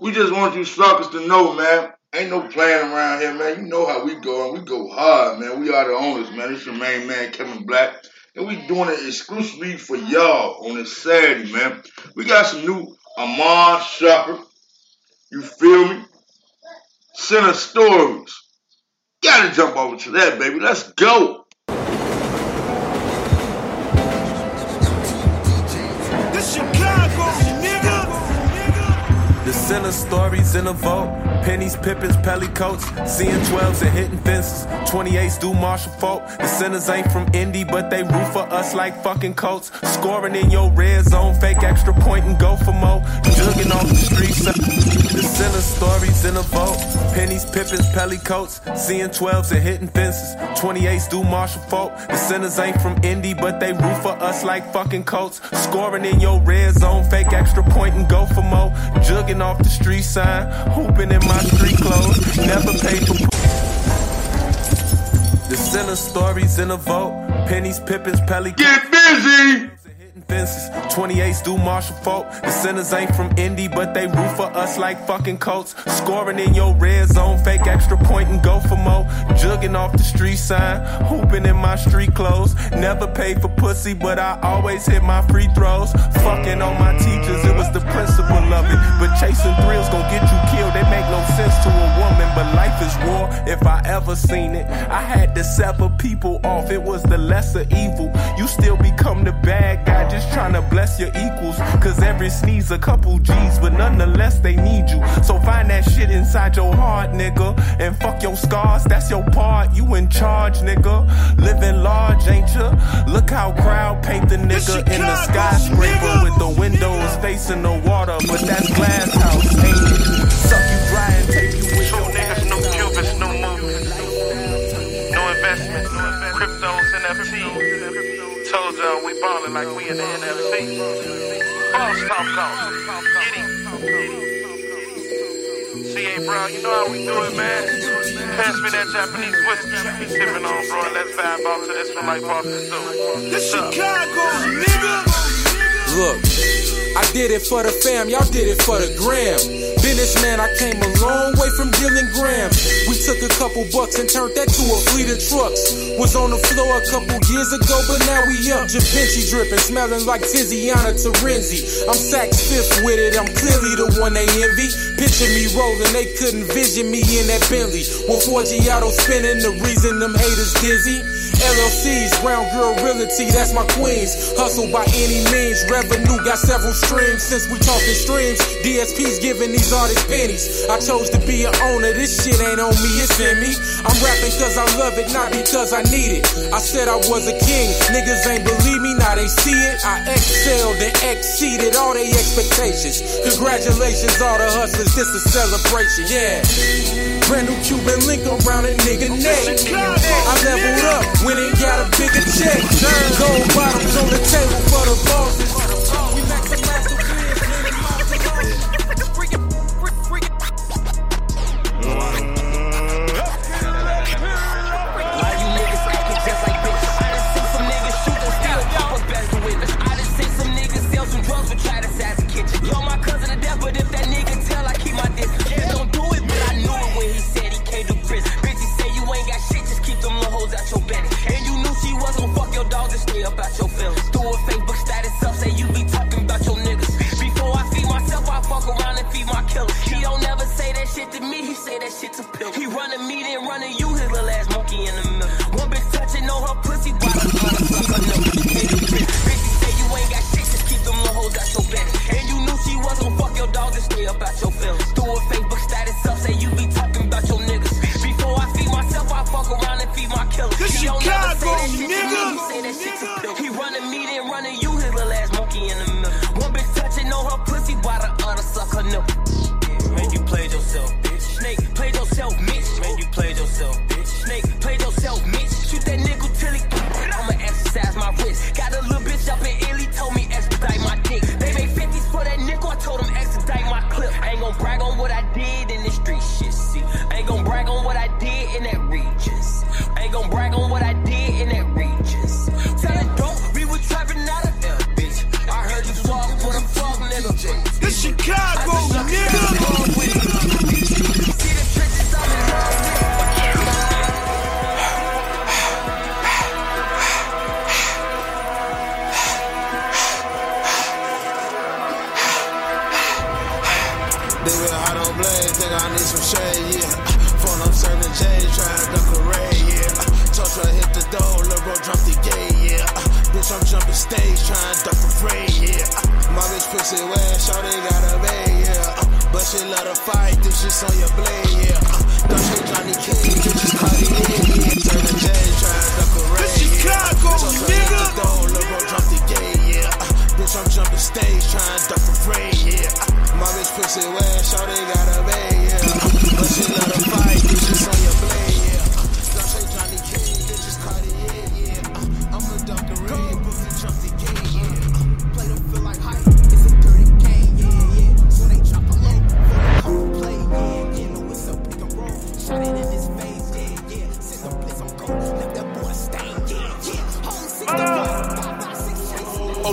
We just want you suckers to know, man. Ain't no playing around here, man. You know how we go, and we go hard, man. We are the owners, man. It's your main man, Kevin Black. And we doing it exclusively for y'all on this Saturday, man. We got some new Amon Shopper. You feel me? Center stories. Gotta jump over to that, baby. Let's go. Center stories in a vote. Pennies, Pippins, Pelly coats, seeing 12s and hitting fences. 28s do Marshall folk. The centers ain't from Indy, but they root for us like fucking coats. Scoring in your red zone, fake extra point and go for more. Jugging off the streets. Uh, the center stories in a vote. Pennies, Pippins, Pelly coats, seeing 12s and hitting fences. 28s do Marshall folk. The centers ain't from Indy, but they root for us like fucking coats. Scoring in your red zone, fake extra point and go for more. Jugging off the street sign, hooping in my street clothes. Never paid for. The center stories in a vote. Pennies, Pippins, Pelly. Get busy! Fences, 28s do Marshall folk. The centers ain't from Indy, but they root for us like fucking coats. Scoring in your red zone, fake extra point and go for more. Jugging off the street sign, hooping in my street clothes. Never paid for pussy, but I always hit my free throws. Fucking on my teachers, it was the principle of it. But chasing thrills gon' get you killed. They make no sense to a woman, but life is war if I ever seen it. I had to sever people off, it was the lesser evil. You still become the bad guy, just trying to bless your equals. Cause every sneeze a couple G's, but nonetheless they need you. So find that shit inside your heart, nigga. And fuck your scars, that's your part. You in charge, nigga. Living large, ain't ya? Look how crowd paint the nigga in the skyscraper with the windows facing the water. But that's glass house, ain't it? Ballin' like we in the NFC. Boss talk off. Get him. CA Brown, you know how we do it, man. Pass me that Japanese whiskey. Sippin' on, bro, and let's vibe out to this one like Boston do. This Chicago, nigga. Look, I did it for the fam, y'all did it for the gram. Businessman, I came a long way from dealing grams. We took a couple bucks and turned that to a fleet of trucks. Was on the floor a couple years ago, but now we up. Javinci dripping, smelling like Tiziana Terenzi. I'm Saks fifth with it, I'm clearly the one they envy. Picture me rolling, they couldn't vision me in that Bentley. With Forgiato spinning, the reason them haters dizzy. LLCs, Brown Girl Realty, that's my queens. Hustle by any means, revenue got several streams. Since we talking streams, DSP's giving these artists pennies. I chose to be an owner, this shit ain't on me, it's in me. I'm rapping cause I love it, not because I need it. I said I was a king, niggas ain't believe me, now they see it. I excelled and exceeded all their expectations. Congratulations, all the hustlers, this is celebration, yeah. Brand new Cuban link around a nigga neck. I leveled up, when and got a bigger check. Gold bottoms on the table for the bosses. Chicago, nigga. Big with hot on blade, think I need some shade, yeah. Phone up serving J, trying to duck a ray, yeah. Told her hit the door, little bro drop the gate, yeah. Bitch, I'm jumping stage, trying to duck the fray, yeah. My bitch pussy wet, show they got a bay, yeah. But she love to fight, think she's on your blade, yeah. Don't she Johnny King, bitches Cardi, yeah. Serving J, trying to duck a ray, This Chicago, Told hit nigga. the door, little bro drop the yeah. I'm jumping stage, trying to duck the fray, yeah. My bitch pussy wet, show they got a bay, yeah. But she love to fight, she's on your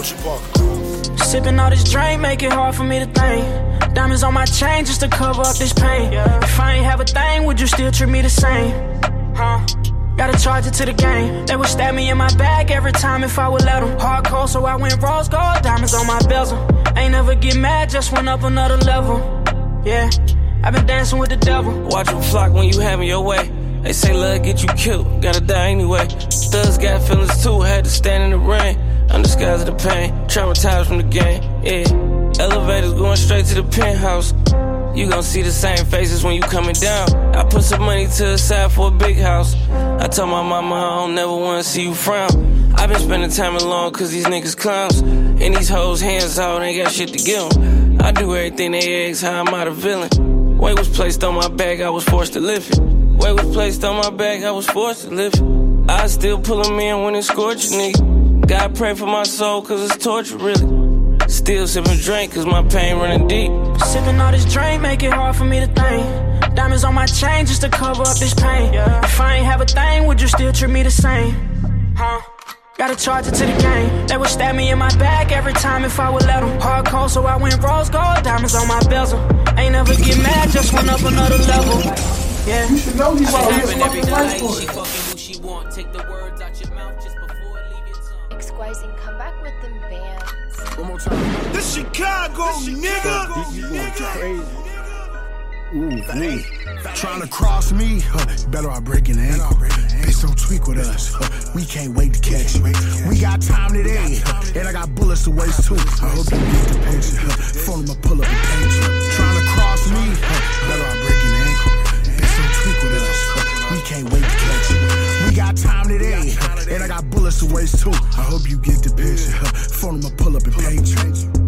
596, Ocean Park. Sipping all this drink, make it hard for me to think. Diamonds on my chain just to cover up this pain. If I ain't have a thing, would you still treat me the same? Huh? Gotta charge it to the game. They would stab me in my back every time if I would let them. Hardcore, so I went rose gold, diamonds on my bezel. Ain't never get mad, just went up another level. Yeah, I've been dancing with the devil. Watch them flock when you having your way. They say love get you killed, gotta die anyway. Thugs got feelings too, had to stand in the rain. Undisguised the pain, traumatized from the game. Yeah, elevators going straight to the penthouse. You gon' see the same faces when you coming down. I put some money to the side for a big house. I told my mama I don't never wanna see you frown. i been spending time alone cause these niggas clowns. And these hoes hands out, ain't got shit to give 'em. I do everything they ask, how I'm out of villain. Weight was placed on my back, I was forced to lift it. Weight was placed on my back, I was forced to lift it. I still pull 'em in when it's scorching, nigga. God pray for my soul, cause it's torture, really. Still sipping drink, cause my pain running deep. Sipping all this drink, make it hard for me to think. Diamonds on my chain just to cover up this pain. Yeah. If I ain't have a thing, would you still treat me the same? Huh? Gotta charge it to the game. They would stab me in my back every time if I would let them. Hard Hardcore, so I went rose gold, diamonds on my bezel. Ain't never get mad, just went up another level. Yeah. You should know he's about to Happen get every fucking life night. for She it. Tongue. Squizing, come back with them bands. One more time. This Chicago, nigga. Ooh, ooh. Trying to cross me, huh, better I break an ankle. Bitch, don't tweak with us. Huh, we can't wait to catch you. We got time today, huh, and I got bullets to waste too. I hope you get the picture. Huh, phone I'ma pull up and paint you. Trying to cross me, huh, better I break an ankle. Bitch, don't tweak with us. Huh, we can't wait to catch you. We got time today, and I got bullets to waste too. I hope you get the picture. Phone I'ma pull up and paint you.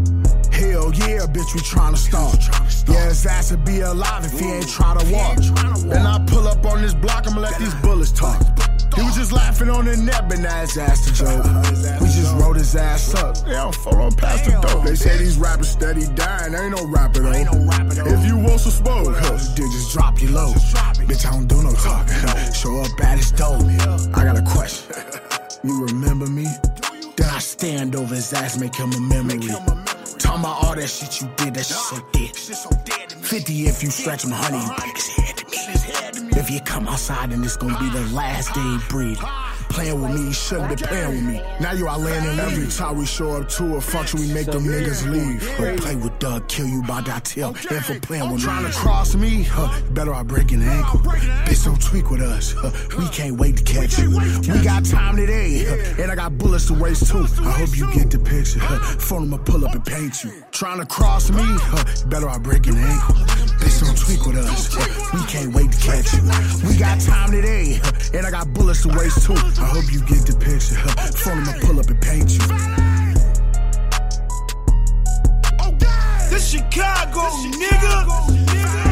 Hell yeah, bitch, we tryna start. Yeah, his ass would be alive if he ain't try to walk. Then I pull up on this block, I'ma let these bullets talk. He was just laughing on the net, but now his ass to joke. We just wrote his ass up. They don't follow past the dope. They say these rappers steady dying, ain't no rapper though. If you want some smoke, huh, then just drop your low. Bitch, I don't do no talking. Show up at his door. I got a question. You remember me? Then I stand over his ass, make him a memory. Talking about all that shit you did, that shit so dead. 50 if you stretch him, honey, you break his head. If you come outside, then it's gonna be the last day breathe. Playing with me, you shouldn't be playing with me. Now you are laying in every time we show up to a function, we make them niggas leave. But play with Doug, kill you by that tail. And for playing with me. Trying to cross me, huh, better I break an ankle. Bitch, don't tweak with us. Huh, we can't wait to catch you. We got time today, huh, and I got bullets to waste too. I hope you get the picture. Huh, phone I'ma pull up and paint you. Trying to cross me, huh, better I break an ankle. Bitch, don't tweak with us. We can't wait to catch you. We got time today, and I got bullets to waste too. I hope you get the picture. Huh, phone I'ma pull up and paint you. This Chicago, nigga. Freak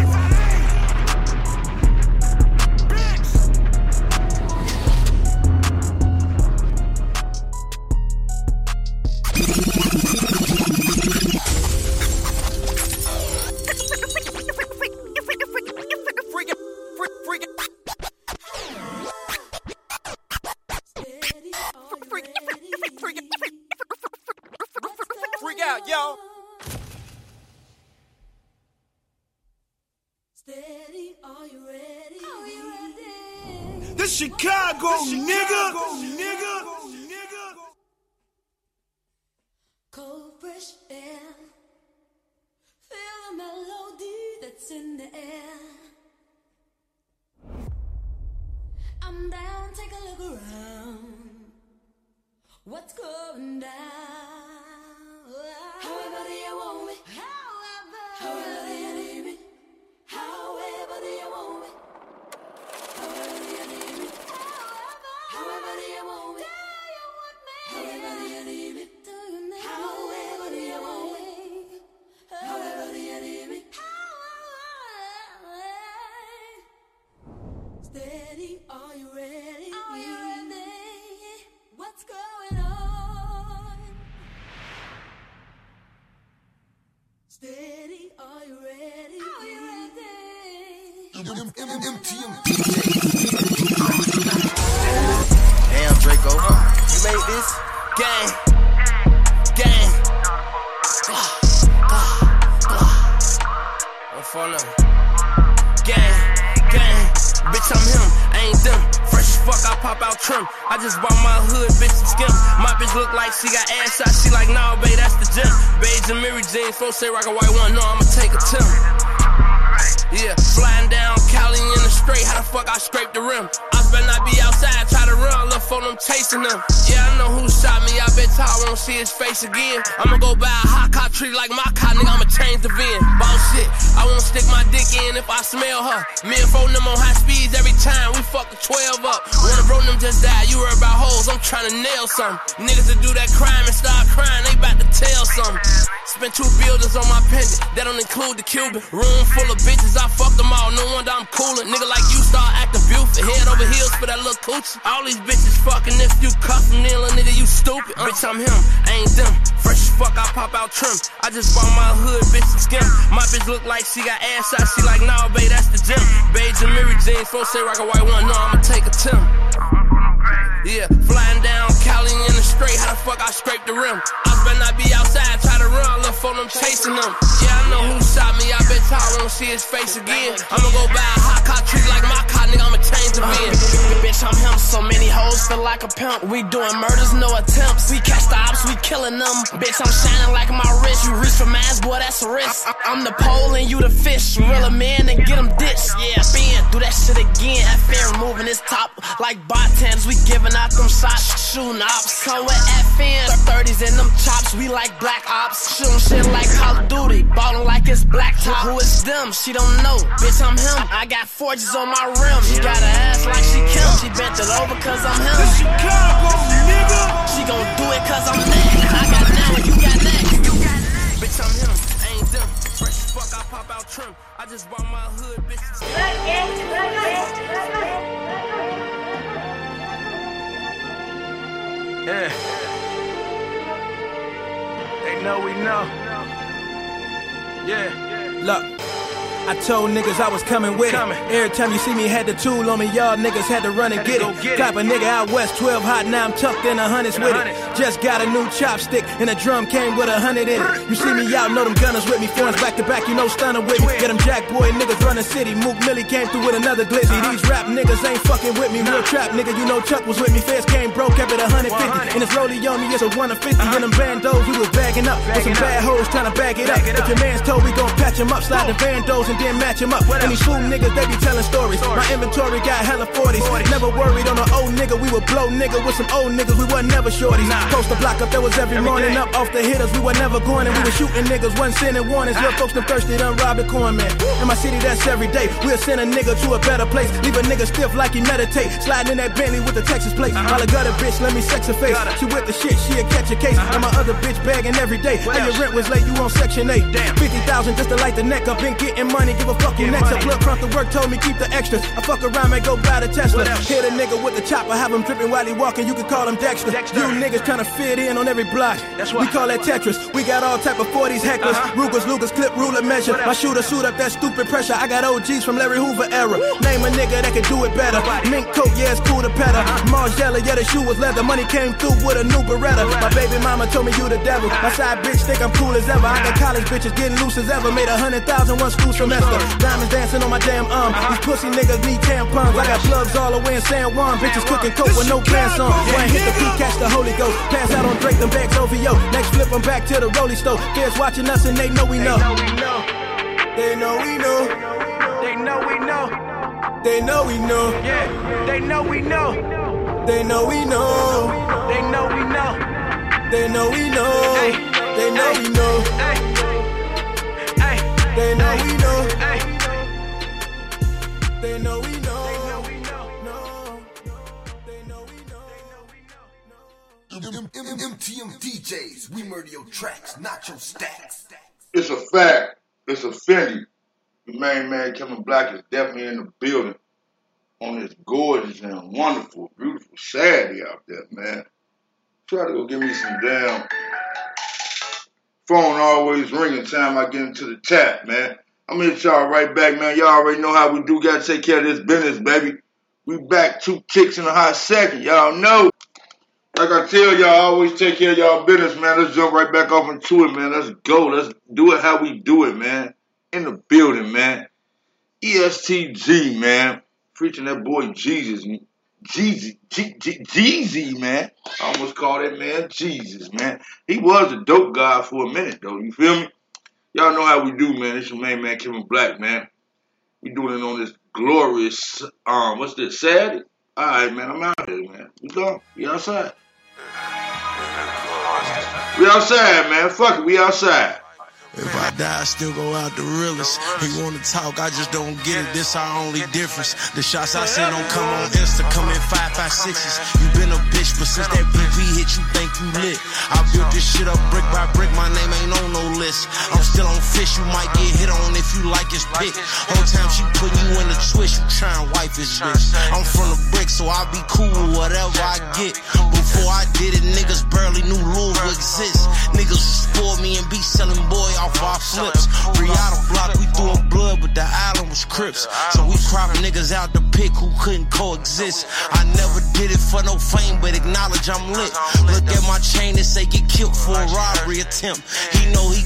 Damn, Draco. You made this? Gang. Gang. Don't fall now. Gang. Gang. Bitch, I'm him. I ain't them. Fresh as fuck, I pop out trim. I just bought my hood, bitch, and skim. My bitch look like she got ass shot. She like, nah, babe, that's the gym. Beige and Mary Jane, folks say rock a white one. No, I'ma take a Tim. Yeah, flying down Cali in the straight. How the fuck I scrape the rim? Better not be outside, try to run, look for them chasing them. Yeah, I know who shot me. I bet I won't see his face again. I'ma go buy a hot car tree like my car, nigga. I'ma change the VIN. Boss shit, I won't stick my dick in if I smell her. Me and phone them on high speeds every time we fuck the 12 up. One of bro them just died. You heard about hoes, I'm trying to nail some. Niggas that do that crime and start crying, they about to tell some. Spent two buildings on my pendant, that don't include the Cuban. Room full of bitches, I fucked them all, no wonder I'm coolin'. Nigga like you start acting Buford, head over heels for that little coochie. All these bitches fucking if you cuff them, nigga, nigga, you stupid. Uh. Bitch, I'm him, I ain't them. Fresh as fuck, I pop out trim. I just bought my hood, bitch, skim. My bitch look like she got ass shot, she like, nah, babe, that's the gym. Beige and Mary Jane, folks say rock a white one, no, I'ma take a Tim. Yeah, flying down Cali in the straight, how the fuck I scrape the rim? I better not be outside, try to run, look for them chasing them. Yeah, I know who shot me, I bet I won't see his face again. I'ma go buy a hot car tree like my car, nigga, I'ma change the uh. VIN. Bitch, I'm him. So many hoes feel like a pimp. We doing murders, no attempts. We catch the ops, we killing them. Bitch, I'm shining like my wrist. You reach for mass, boy, that's a risk. I- I'm the pole and you the fish. Reel 'em in and get 'em ditched. Yeah, spin, do that shit again. FN removing his top like bartenders. We giving out them shots, shooting ops. So with FN, 30s in them chops. We like black ops. Shooting shit like Call of Duty. Ballin' like it's black top. Who is them? She don't know. Bitch, I'm him. I got forges on my rim. She got a ass like she Kim. She bent it over cause I'm him. This Chicago, nigga. She gon' do it cause I'm that. I got now and you got that. Bitch, I'm him, I ain't them. Fresh as fuck, I pop out trim. I just bought my hood, bitch. Yeah. They know we know. Yeah. Look. I told niggas I was coming with it. Every time you see me had the tool on me, y'all niggas had to run and get it. Clap a nigga out west, 12 hot, now I'm tucked in a hundreds with it. Just got a new chopstick, and the drum came with a hundred in it. You see me out, know them gunners with me, foreigns back to back, you know stunner with me. Get them jack boy niggas running city. Mook Millie came through with another glizzy. These rap niggas ain't fucking with me. Real trap nigga, you know Chuck was with me. Feds came broke, kept it 150. And it's rollie on me, it's a 1 of 50. And them bandos, we was bagging up. With some bad hoes trying to bag it up. If your man's told, we gon' patch him up. Slide the bandos and then match him up. And these niggas, they be telling stories. My inventory got hella 40s. Never worried on an old nigga. We would blow nigga with some old niggas. We wasn't never shorties. Post the block up, that was every morning. Up off the hitters, we were never going. And we were shooting niggas, wasn't sending warnings. Little folks them thirsty, done robbed the corn man. In my city, that's every day. We'll send a nigga to a better place. Leave a nigga stiff like he meditate. Sliding in that Bentley with the Texas plate. All I got a bitch, let me sex her face. She with the shit, she'll catch a case. And my other bitch begging every day. How your rent was late, you on section 8. Damn. 50,000 just to light the neck up. Been getting money, give a fuck your next up. Look, front the work told me keep the extras. I fuck around and go buy the Tesla. Hit a nigga with the chopper, have him dripping while he walking. You can call him Dexter. Dexter. You niggas trying to fit in on every block. We call that Tetris. We got all type of 40s hecklers. Rugers, Lucas, clip, ruler, measure. My shooter suit up that stupid pressure. I got OGs from Larry Hoover era. Name a nigga that can do it better. Mink coat, yeah, it's cool to petter. Margiela, yeah, the shoe was leather. Money came through with a new Beretta. My baby mama told me you the devil. My side bitch think I'm cool as ever. I got college bitches getting loose as ever. Made a hundred thousand one school semester. Diamonds dancing on my damn arm. These pussy niggas need tampons. I got plugs all the way in San Juan. Bitches cooking coke with no pants on. One hit the P, catch the Holy Ghost. Pass out on Drake, them bags over yo. Next flip them back to the Rolling Stone. Kids watching us and they know we know. They know we know. They know we know. Yeah, they know we know. They know we know. They know we know. They know we know. They know we know. They know we know. They know we know. MTM DJs, we murder your tracks, not your stacks. It's a fact. It's a Fendi. The main man Kevin Black is definitely in the building on this gorgeous and wonderful, beautiful Saturday out there, man. Try to go give me some damn phone always ringing time I get into the tap, man. I'm gonna hit y'all right back, man. Y'all already know how we do. Gotta take care of this business, baby. We back two kicks in a hot second. Y'all know. Like I tell y'all, always take care of y'all business, man. Let's jump right back off into it, man. Let's go. Let's do it how we do it, man. In the building, man. ESTG, man. Preaching that boy Jesus. Jeezy, Jeezy, man. I almost called that man Jesus, man. He was a dope guy for a minute, though. You feel me? Y'all know how we do, man. It's your main man, Kevin Black, man. We doing it on this glorious, um, what's this, Saturday? All right, man. I'm out here, man. We go. We outside. We outside, man. Fuck it. We outside. If I die, I still go out the realest. He wanna talk, I just don't get it. This our only difference. The shots I send don't come on Insta, come in five, five, sixes. You been a bitch, but since that BP hit, you think you lit. I built this shit up brick by brick, my name ain't on no list. I'm still on fish, you might get hit on if you like his pick. Whole time she put you in a twist, you tryin' wife his bitch. I'm from the brick, so I be cool with whatever I get. Before I did it, niggas barely knew Louisville exist. Niggas spoiled me and be selling boy off our flips. Riata block, we threw up blood, but the island was Crips. So we crop niggas out the pick who couldn't coexist. I never did it for no fame, but acknowledge I'm lit. Look at my chain and say get killed for a robbery attempt. He know he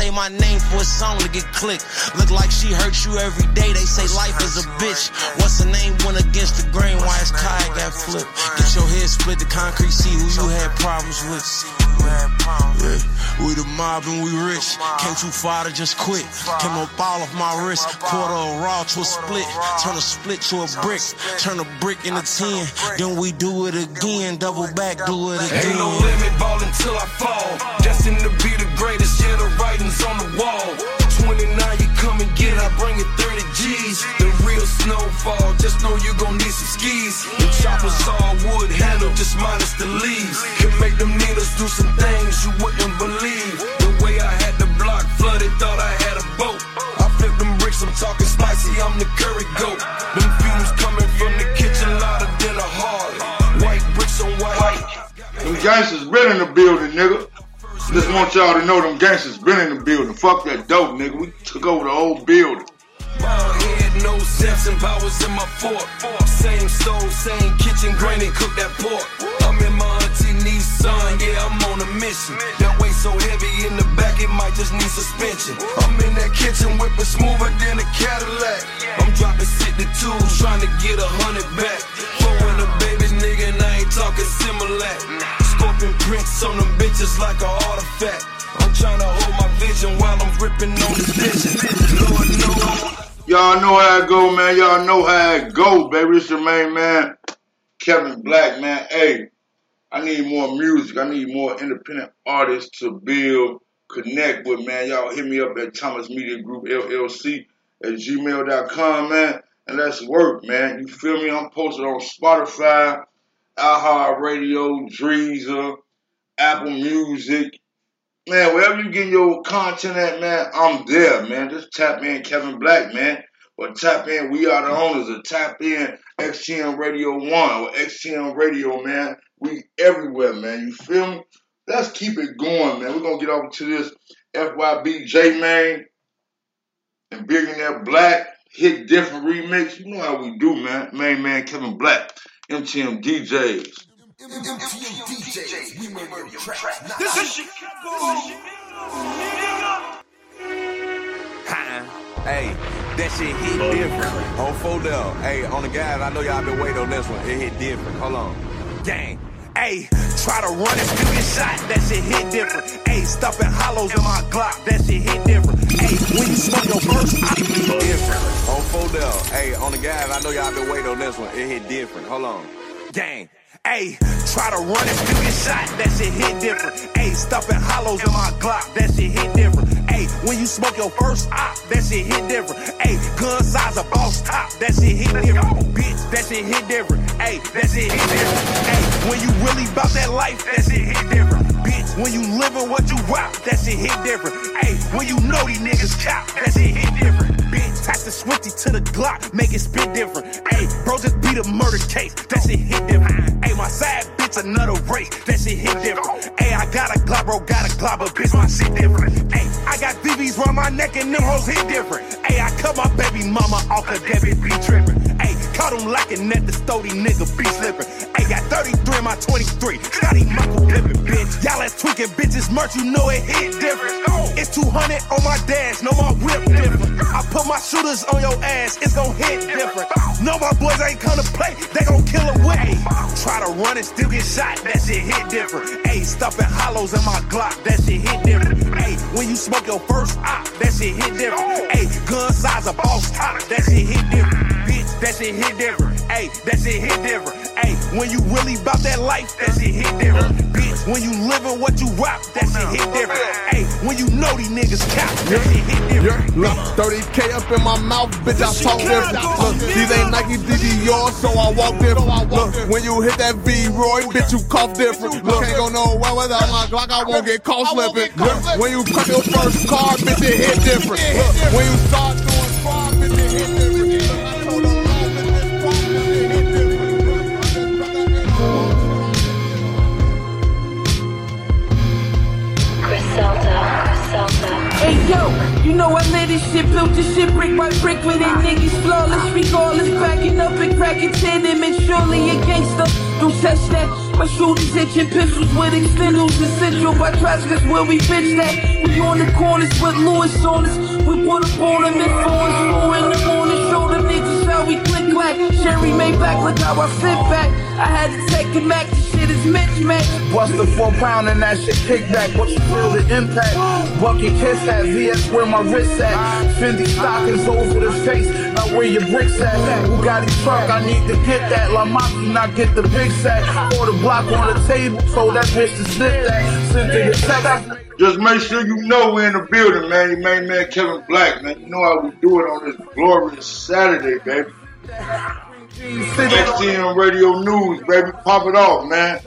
say my name for a song to get clicked. Look like she hurts you every day. They say life is a bitch. What's her name went against the grain? Why his kayak got flipped? Get your head split, the concrete, see who you had problems with. Yeah, we the mob and we rich. Came too far to just quit. Came up all off my wrist. Quarter of raw to a split. Turn a split to a brick. Turn a brick into ten. Then we do it again. Double back, do it again. Ain't no limit, ball until I fall. Destined to be the greatest, yeah, the writing's on the wall. 29, you come and get I bring it 30 G's. The real snowfall, just know you gon' need some skis. The choppers all wood handle, just minus the leaves. Can make them needles do some things you wouldn't believe. The way I had the block flooded, thought I had a boat. I flip them bricks, I'm talking spicy, I'm the curry goat. Them fumes coming from the kitchen louder than a Harley. White bricks on white. Them gangsters been in the building, nigga. Just want y'all to know them gangsters been in the building. Fuck that dope, nigga. We took over the whole building. Bald head, no Samson powers in my fork. Same stove, same kitchen, granny cook that pork. I'm in my auntie Nissan, yeah, I'm on a mission. That weight so heavy in the back, it might just need suspension. I'm in that kitchen whipping smoother than a Cadillac. I'm dropping 62, trying to get a hundred back. Throwing a baby talking Similac. Scorpion prints on them bitches like an artifact. I'm trying to hold my vision while I'm gripping on this vision. Y'all know how it go, man. Y'all know how it go, baby. It's your main man, Kevin Black, man. Hey, I need more music. I need more independent artists to build, connect with, man. Y'all hit me up at Thomas Media Group LLC at gmail.com, man. And let's work, man. You feel me? I'm posted on Spotify, iHeartRadio, Deezer, Apple Music. Man, wherever you get your content at, man, I'm there, man. Just tap in Kevin Black, man. Or tap in We Are the Owners, or tap in XTM Radio 1 or XTM Radio, man. We everywhere, man. You feel me? Let's keep it going, man. We're going to get over to this FYB J Mane and Billionaire Black Hit Different Remix. You know how we do, man. Main man Kevin Black, MTM DJs. MTM DJs, we murder your tracks, not This is Chicago. Hey, that shit hit different. On full down. Hey, on the guys, I know y'all been waiting on this one. It hit different. Hold on. Gang. Hey, try to run and still get shot. That shit hit different. Hey, stuffing hollows in my Glock. That shit hit different. Hey, when you smoke your first, I hit different. On down. Hey, on the the guys, I know y'all been waiting on this one. It hit different. Hold on. Gang. Ayy, try to run and still get shot, that shit hit different. Ayy, stuffing hollows in my Glock, that shit hit different. Ayy, when you smoke your first op, that shit hit different. Ayy, gun size a boss top, that shit hit different. Bitch, that shit hit different. Ayy, that shit hit different. Ayy, when you really bout that life, that shit hit different. Bitch, when you living what you rock, that shit hit different. Ayy, when you know these niggas cop, that shit hit different. Bitch, tax the swifty to the Glock, make it spit different. Ayy, bro just beat a murder case, that shit hit different. Ayy, my side bitch another race, that shit hit different. Ayy, I got a Glock, bro, got a Glock, but bitch, my shit different. Ayy, I got DVs round my neck and them hoes hit different. Ayy, I cut my baby mama off the debit, be tripping. Him lacking at the stody nigga, be slipping. Ayy, got 33 in my 23, Scottie Michael Pippen, bitch. Y'all ass tweaking bitches, merch, you know it hit different. It's 200 on my dash, no my whip different. I put my shooters on your ass, it's gon' hit different. No, my boys ain't come to play, they gon' kill a way. Try to run and still get shot, that shit hit different. Ayy, stuffing hollows in my Glock, that shit hit different. Ayy, when you smoke your first op, that shit hit different. Ayy, gun size a boss top, that shit hit different. That shit hit different. Ayy, that shit hit different. Ayy, when you really bout that life, that shit hit different. Bitch, when you living what you rock, that shit hit different. Ayy, when you know these niggas cap, that shit hit different. Look, 30k up in my mouth, bitch, I talk different. Look, these ain't Nike, these yours, so I walk different. Look, when you hit that V-Roy, oh, bitch, you cough different. Look, can't go nowhere without my Glock, I won't get caught slipping. Look, when you cut your first car, bitch, it hit different. Look, when you start doing fraud, bitch, it hit different. Yo, you know I made this shit, built this shit brick by brick with it niggas flawless, regardless, backing up and cracking tenement, surely a gangster. Don't touch that. My shooters itching pistols with extendals essential by trash, cause where we bitch that. We on the corners with Lewis on us. We put up on them at four and four in the morning. Show them niggas how we click clack. Sherry made back, look how I sit back. I had to take it back, this shit is mismatch. Bust the four pound and that shit kickback. What you feel the impact? Bucket kiss at VS where my wrist at. Fendi stockings over the face. Now where your bricks at? Bugatti truck, I need to get that. La Mafia not get the big sack. Pour the block on the table, so that bitch to slip that. Send to your text. Just make sure you know we're in the building, man. Your main man Kevin Black, man. You know how we do it on this glorious Saturday, baby. XTM Radio News, baby. Pop it off, man.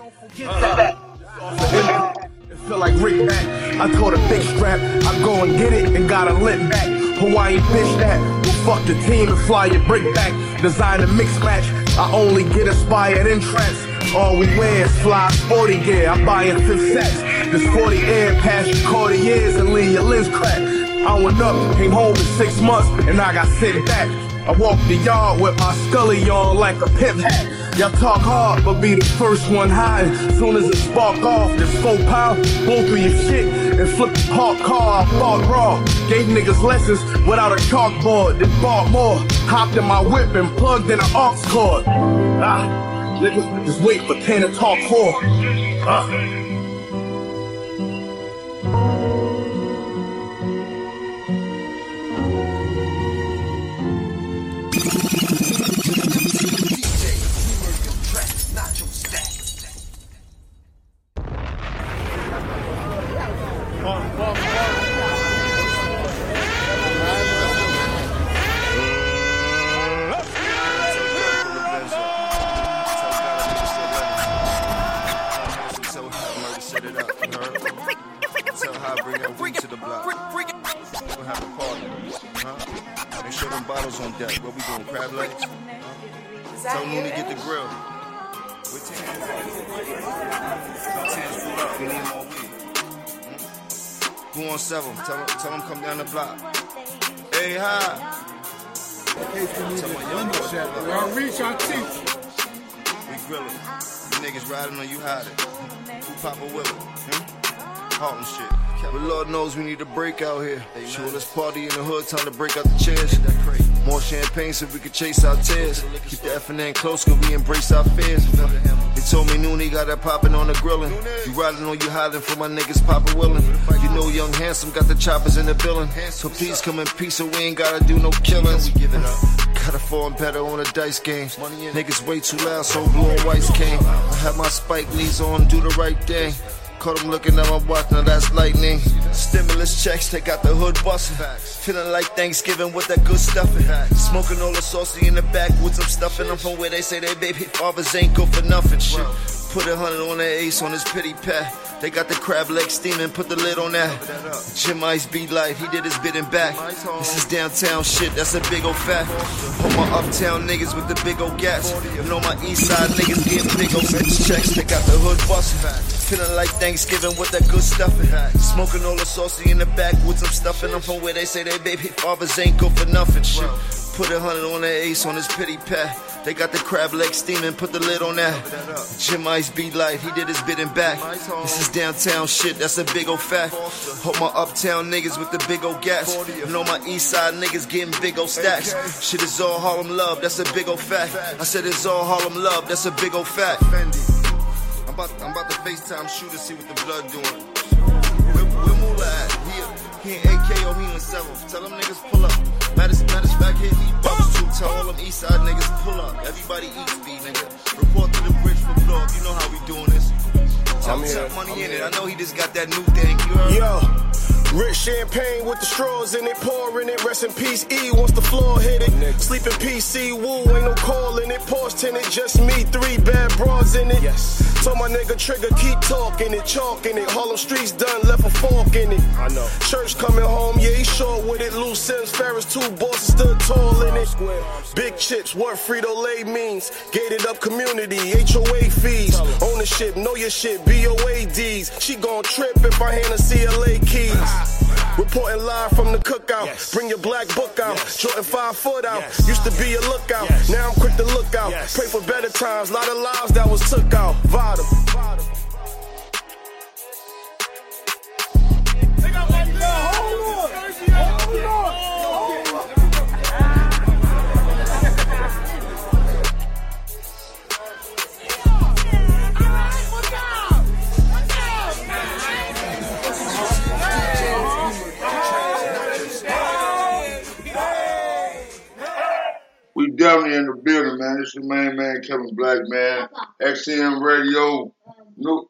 It feel like Rick back. I caught a big strap. I go and get it and got a lit back. Hawaii bitch that. Fuck the team and fly your brick back. Design a mix match. I only get inspired in trance. All we wear is fly sporty gear. I buy in fifth sets. This 40 air past your Cartiers and leave your lens cracked. I went up, came home in six months, and I got sent back. I walk the yard with my scully on like a pimp hat. Y'all talk hard, but be the first one high. Soon as it spark off, this four pound, blow through your shit and flip the park car. I fought raw, gave niggas lessons without a chalkboard. Then bought more, hopped in my whip and plugged in an aux cord. Ah, niggas, just wait for 10 to talk whore. Ah. Bring that weed to the block. We'll have a party. Huh? Make sure them bottles on deck. Where we going? Crab legs? Tell Mooney get the grill. Where Tans at? Tell Tans pull up. We need more weed. Hmm? Who on seven? Tell him, tell him come down the block. Hey, hi. Tell my young boy to pull up. Y'all reach our teeth. We grillin'. You niggas riding on you hiding. Who Papa Willie? Shit. But Lord knows we need a break out here. Sure, let's party in the hood, time to break out the chairs. More champagne so we can chase our tears. Keep the F and N close, cause we embrace our fears. They told me noon he got that poppin' on the grillin'. You riding on you hiding for my niggas poppin' Willin'. You know young handsome got the choppers in the billin'. So please come in peace so we ain't gotta do no killings. Gotta fall better on a dice game. Niggas way too loud, so blue and whites came. I had my spike knees on, do the right thing. Caught him looking at my watch, now that's lightning. Stimulus checks, they got the hood bustin'. Feeling like Thanksgiving with that good stuffing. Smoking all the saucy in the backwoods, I'm stuffing them from where they say they baby fathers ain't good for nothing. Shit. Put a hundred on the ace on his pity pat. They got the crab leg steaming, put the lid on that. Jim Ice be like, he did his bidding back. This is downtown shit, that's a big old fat. All my uptown niggas with the big old gas. And my east side niggas getting big old checks. They got the hood bustin'. Feeling like Thanksgiving with that good stuffing. Smoking all the saucy in the backwoods, I'm stuffing them from where they say they baby fathers ain't good for nothing. Shit. Put a hundred on the ace on his pity pat. They got the crab leg steaming, put the lid on that. Jim Ice be like, he did his bidding back. This is downtown shit, that's a big old fact. Hope my uptown niggas with the big old gas. All my east side niggas getting big old stacks. Shit is all Harlem love, that's a big old fact. I said it's all Harlem love, that's a big old fact. I'm about, I'm about to FaceTime shoot to see what the blood doing. Where, where at? He, he he in 7. Tell them niggas pull up. Matter, matter of fact, here he bubbles too. Tell all them east side niggas pull up. Everybody eats beef, nigga. Report to the bridge for blow. You know how we doing this. Tell I'm here. Money I'm in here. it. I know he just got that new thing. Yo. Rich champagne with the straws in it, pouring it. Rest in peace, E. Once the floor hit it. Sleeping PC, woo, ain't no call in it. Porsche tinted, just me, three bad broads in it. Yes. Told my nigga Trigger, keep talking it, chalking it. Harlem Streets done, left a fork in it. I know. Church coming home, yeah, he short with it. Loose Sims, Ferris, two bosses stood tall in it. Big chips, what Frito Lay means. Gated up community, HOA fees. Ownership, know your shit, BOADs. She gon' trip if I hand her CLA keys. Reporting live from the cookout. Bring your black book out. Jordan five foot out. Used to be a lookout. Now I'm quick to look out. Pray for better times. Lot of lives that was took out. Vital. Building, man. Is your main man, Kevin Black, man. XTM Radio, New